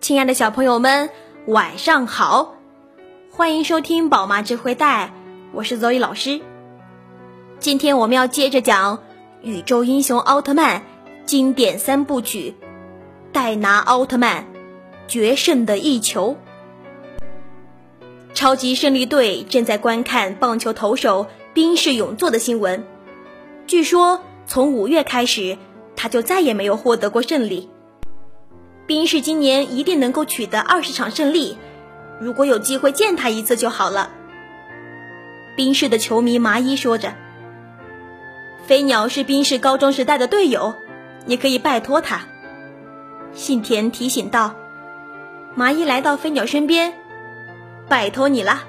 亲爱的小朋友们，晚上好！欢迎收听宝妈智慧带，我是 Zoe 老师。今天我们要接着讲《宇宙英雄奥特曼》经典三部曲《戴拿奥特曼决胜的一球》。超级胜利队正在观看棒球投手冰室永作的新闻。据说从五月开始，他就再也没有获得过胜利。冰室今年一定能够取得二十场胜利，如果有机会见他一次就好了。冰室的球迷麻衣说着：“飞鸟是冰室高中时代的队友，你可以拜托他。”信田提醒道。麻衣来到飞鸟身边：“拜托你了。”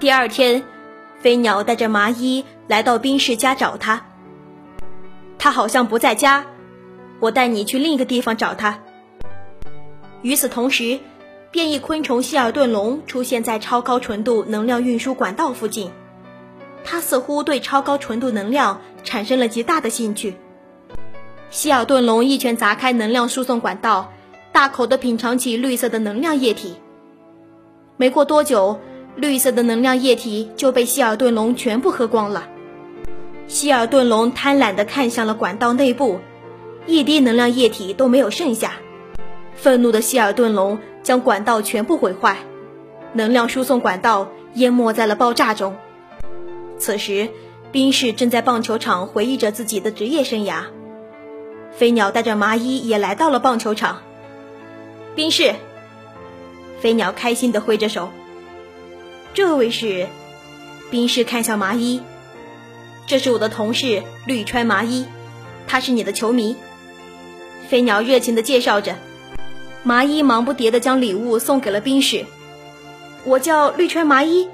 第二天，飞鸟带着麻衣来到冰室家找他，他好像不在家。我带你去另一个地方找他。与此同时，变异昆虫希尔顿龙出现在超高纯度能量运输管道附近，它似乎对超高纯度能量产生了极大的兴趣。希尔顿龙一拳砸开能量输送管道，大口地品尝起绿色的能量液体。没过多久，绿色的能量液体就被希尔顿龙全部喝光了。希尔顿龙贪婪地看向了管道内部。一滴能量液体都没有剩下，愤怒的希尔顿龙将管道全部毁坏，能量输送管道淹没在了爆炸中。此时，冰室正在棒球场回忆着自己的职业生涯。飞鸟带着麻衣也来到了棒球场。冰室，飞鸟开心地挥着手。这位是，冰室看向麻衣，这是我的同事绿川麻衣，他是你的球迷。飞鸟热情地介绍着，麻衣忙不迭地将礼物送给了冰室。我叫绿川麻衣，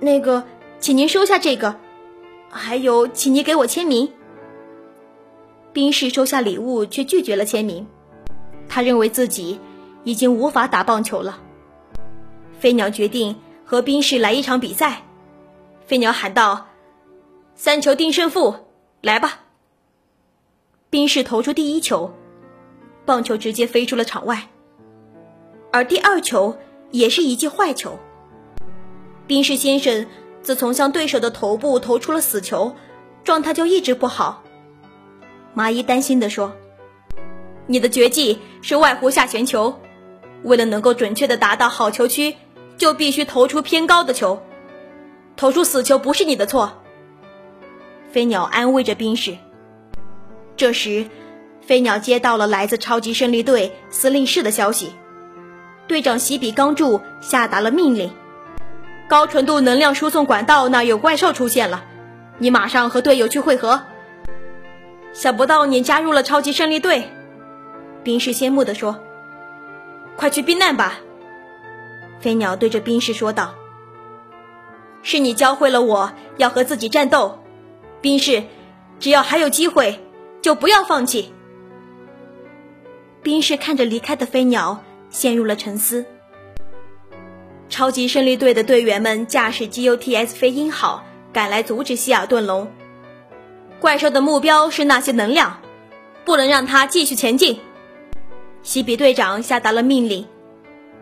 那个，请您收下这个，还有，请您给我签名。冰室收下礼物，却拒绝了签名。他认为自己已经无法打棒球了。飞鸟决定和冰室来一场比赛。飞鸟喊道：“三球定胜负，来吧！”冰室投出第一球。棒球直接飞出了场外，而第二球也是一记坏球。冰室先生自从向对手的头部投出了死球，状态就一直不好。麻衣担心地说：“你的绝技是外弧下旋球，为了能够准确的达到好球区，就必须投出偏高的球。投出死球不是你的错。”飞鸟安慰着冰室。这时。飞鸟接到了来自超级胜利队司令室的消息，队长喜比刚柱下达了命令：高纯度能量输送管道那有怪兽出现了，你马上和队友去汇合。想不到你加入了超级胜利队，冰室羡慕地说：“快去避难吧。”飞鸟对着冰室说道：“是你教会了我要和自己战斗，冰室，只要还有机会，就不要放弃。”冰室看着离开的飞鸟，陷入了沉思。超级胜利队的队员们驾驶 GUTS 飞鹰号赶来阻止希尔顿龙。怪兽的目标是那些能量，不能让它继续前进。西比队长下达了命令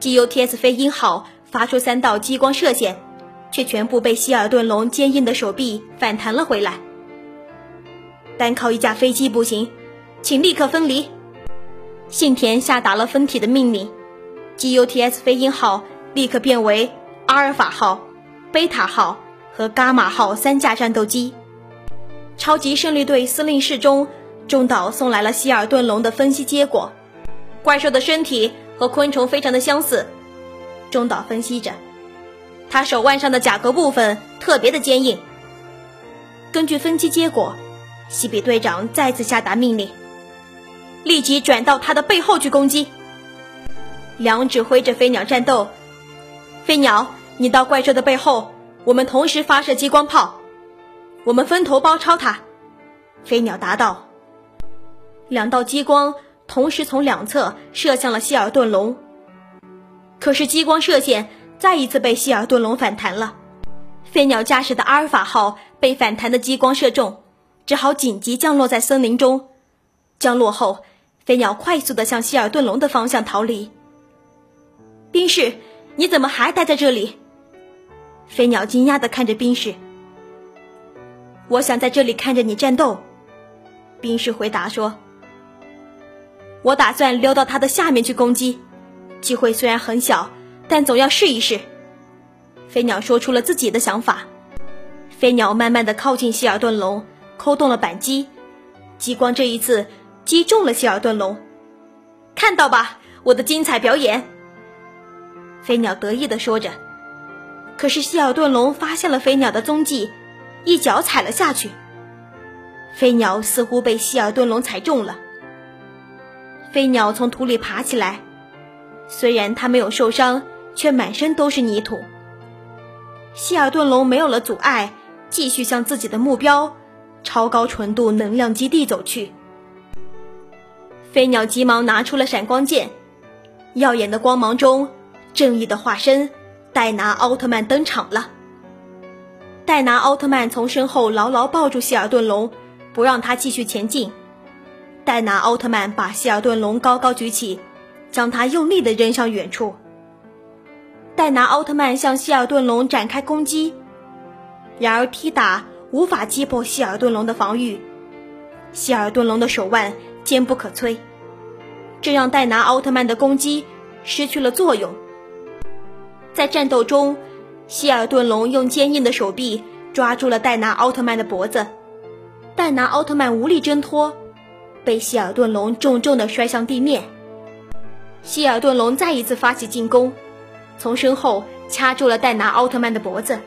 ：GUTS 飞鹰号发出三道激光射线，却全部被希尔顿龙坚硬的手臂反弹了回来。单靠一架飞机不行，请立刻分离。信田下达了分体的命令，GUTS 飞鹰号立刻变为阿尔法号、贝塔号和伽马号三架战斗机。超级胜利队司令室中，中岛送来了希尔顿龙的分析结果。怪兽的身体和昆虫非常的相似，中岛分析着，他手腕上的甲壳部分特别的坚硬。根据分析结果，西比队长再次下达命令。立即转到他的背后去攻击。两指挥着飞鸟战斗，飞鸟，你到怪兽的背后，我们同时发射激光炮，我们分头包抄他。飞鸟答道。两道激光同时从两侧射向了希尔顿龙，可是激光射线再一次被希尔顿龙反弹了。飞鸟驾驶的阿尔法号被反弹的激光射中，只好紧急降落在森林中。降落后，飞鸟快速的向希尔顿龙的方向逃离。冰士，你怎么还待在这里？飞鸟惊讶的看着冰士。我想在这里看着你战斗。冰士回答说：“我打算溜到它的下面去攻击，机会虽然很小，但总要试一试。”飞鸟说出了自己的想法。飞鸟慢慢的靠近希尔顿龙，扣动了扳机，激光这一次击中了希尔顿龙。看到吧，我的精彩表演！飞鸟得意的说着。可是希尔顿龙发现了飞鸟的踪迹，一脚踩了下去。飞鸟似乎被希尔顿龙踩中了。飞鸟从土里爬起来，虽然它没有受伤，却满身都是泥土。希尔顿龙没有了阻碍，继续向自己的目标——超高纯度能量基地走去。飞鸟急忙拿出了闪光剑，耀眼的光芒中，正义的化身戴拿奥特曼登场了。戴拿奥特曼从身后牢牢抱住希尔顿龙，不让他继续前进。戴拿奥特曼把希尔顿龙高高举起，将他用力地扔向远处。戴拿奥特曼向希尔顿龙展开攻击，然而踢打无法击破希尔顿龙的防御，希尔顿龙的手腕坚不可摧，这让戴拿奥特曼的攻击失去了作用。在战斗中，希尔顿龙用坚硬的手臂抓住了戴拿奥特曼的脖子，戴拿奥特曼无力挣脱，被希尔顿龙重重地摔向地面。希尔顿龙再一次发起进攻。从身后掐住了戴拿奥特曼的脖子。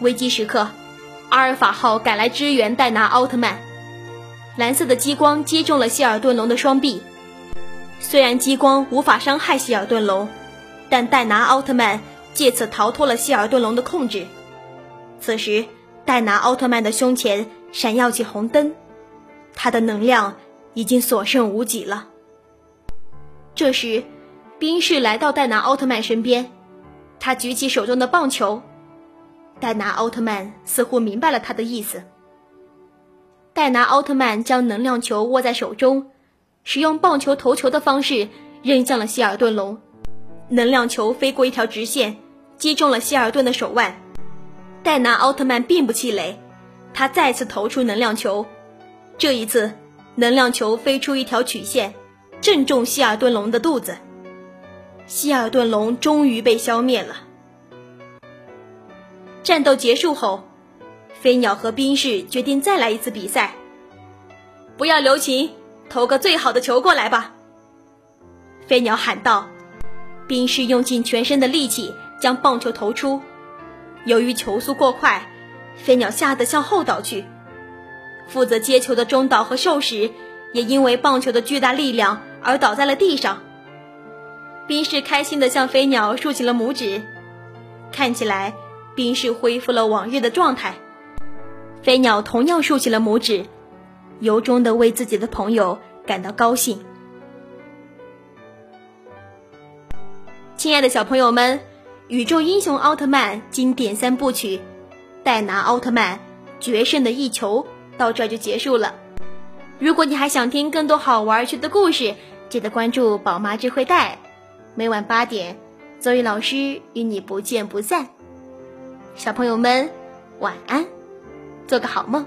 危机时刻，阿尔法号赶来支援戴拿奥特曼。蓝色的激光击中了希尔顿龙的双臂。虽然激光无法伤害希尔顿龙，但戴拿奥特曼借此逃脱了希尔顿龙的控制。此时，戴拿奥特曼的胸前闪耀起红灯，他的能量已经所剩无几了。这时。冰士来到戴拿奥特曼身边，他举起手中的棒球。戴拿奥特曼似乎明白了他的意思。戴拿奥特曼将能量球握在手中，使用棒球投球的方式扔向了希尔顿龙。能量球飞过一条直线，击中了希尔顿的手腕。戴拿奥特曼并不气馁，他再次投出能量球。这一次，能量球飞出一条曲线，正中希尔顿龙的肚子。希尔顿龙终于被消灭了。战斗结束后，飞鸟和冰士决定再来一次比赛。不要留情，投个最好的球过来吧！飞鸟喊道。冰士用尽全身的力气将棒球投出，由于球速过快，飞鸟吓得向后倒去。负责接球的中岛和兽石也因为棒球的巨大力量而倒在了地上。冰士开心地向飞鸟竖起了拇指，看起来冰士恢复了往日的状态。飞鸟同样竖起了拇指，由衷地为自己的朋友感到高兴。亲爱的小朋友们，《宇宙英雄奥特曼》经典三部曲《戴拿奥特曼决胜的一球》到这就结束了。如果你还想听更多好玩有趣的故事，记得关注宝妈智慧带。每晚八点，邹宇老师与你不见不散。小朋友们，晚安，做个好梦。